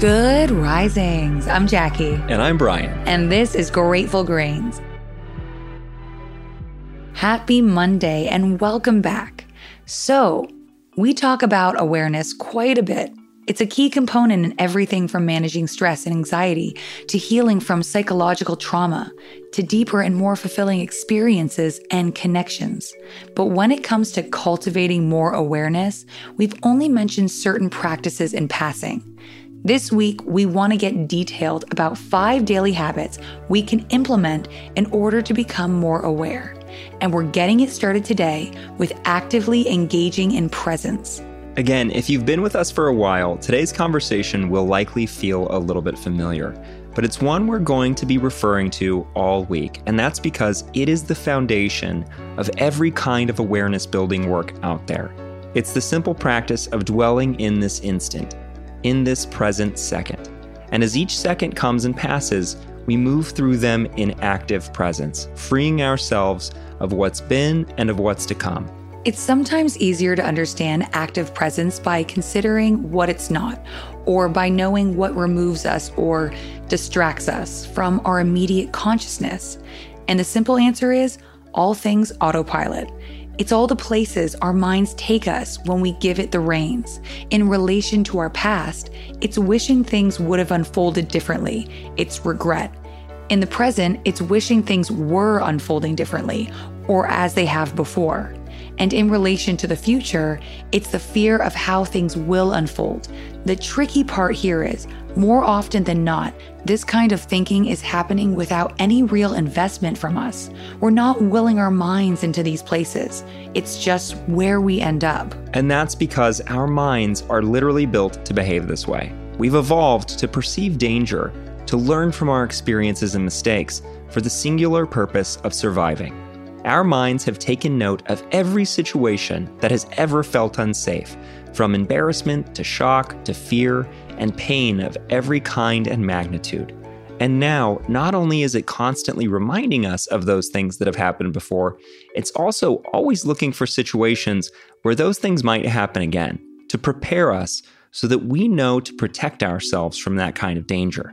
Good risings. I'm Jackie. And I'm Bryan. And this is Grateful Grains. Happy Monday and welcome back. So, we talk about awareness quite a bit. It's a key component in everything from managing stress and anxiety to healing from psychological trauma to deeper and more fulfilling experiences and connections. But when it comes to cultivating more awareness, we've only mentioned certain practices in passing. This week, we want to get detailed about five daily habits we can implement in order to become more aware. And we're getting it started today with actively engaging in presence. Again, if you've been with us for a while, today's conversation will likely feel a little bit familiar, but it's one we're going to be referring to all week, and that's because it is the foundation of every kind of awareness building work out there. It's the simple practice of dwelling in this instant in this present second. And as each second comes and passes, we move through them in active presence, freeing ourselves of what's been and of what's to come. It's sometimes easier to understand active presence by considering what it's not, or by knowing what removes us or distracts us from our immediate consciousness. And the simple answer is all things autopilot. It's all the places our minds take us when we give it the reins. In relation to our past, it's wishing things would have unfolded differently. It's regret. In the present, it's wishing things were unfolding differently or as they have before. And in relation to the future, it's the fear of how things will unfold. The tricky part here is, more often than not, this kind of thinking is happening without any real investment from us. We're not willing our minds into these places. It's just where we end up. And that's because our minds are literally built to behave this way. We've evolved to perceive danger, to learn from our experiences and mistakes, for the singular purpose of surviving. Our minds have taken note of every situation that has ever felt unsafe, from embarrassment to shock to fear and pain of every kind and magnitude. And now, not only is it constantly reminding us of those things that have happened before, it's also always looking for situations where those things might happen again to prepare us so that we know to protect ourselves from that kind of danger.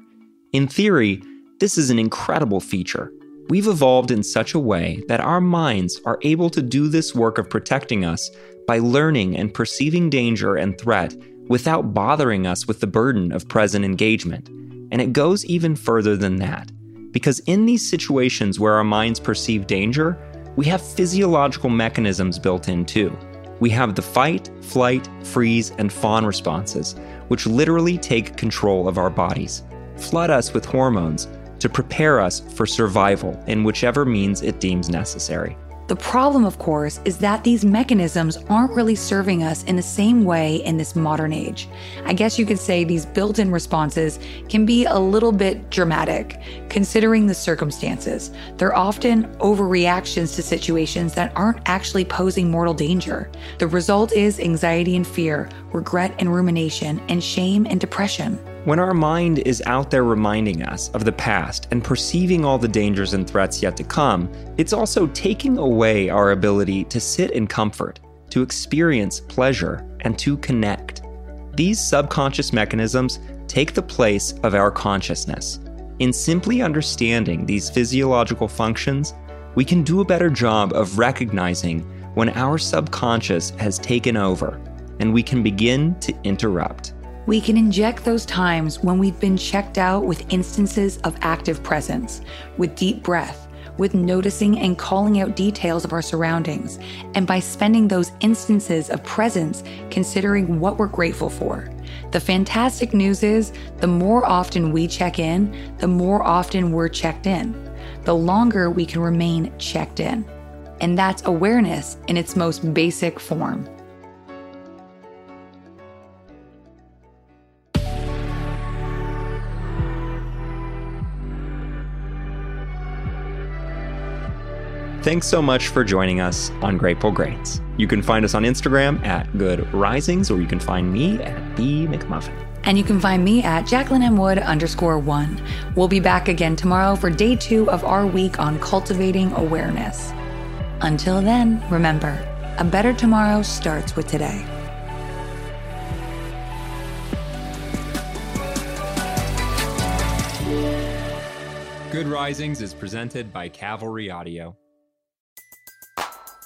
In theory, this is an incredible feature We've evolved in such a way that our minds are able to do this work of protecting us by learning and perceiving danger and threat without bothering us with the burden of present engagement. And it goes even further than that. Because in these situations where our minds perceive danger, we have physiological mechanisms built in too. We have the fight, flight, freeze, and fawn responses, which literally take control of our bodies, flood us with hormones, to prepare us for survival in whichever means it deems necessary. The problem, of course, is that these mechanisms aren't really serving us in the same way in this modern age. I guess you could say these built in responses can be a little bit dramatic, considering the circumstances. They're often overreactions to situations that aren't actually posing mortal danger. The result is anxiety and fear, regret and rumination, and shame and depression. When our mind is out there reminding us of the past and perceiving all the dangers and threats yet to come, it's also taking away our ability to sit in comfort, to experience pleasure, and to connect. These subconscious mechanisms take the place of our consciousness. In simply understanding these physiological functions, we can do a better job of recognizing when our subconscious has taken over, and we can begin to interrupt we can inject those times when we've been checked out with instances of active presence, with deep breath, with noticing and calling out details of our surroundings, and by spending those instances of presence considering what we're grateful for. The fantastic news is the more often we check in, the more often we're checked in, the longer we can remain checked in. And that's awareness in its most basic form. Thanks so much for joining us on Grateful Grains. You can find us on Instagram at Good Risings, or you can find me at B McMullin. And you can find me at Jacqueline M. Wood underscore one. We'll be back again tomorrow for day two of our week on cultivating awareness. Until then, remember, a better tomorrow starts with today. Good Risings is presented by Cavalry Audio.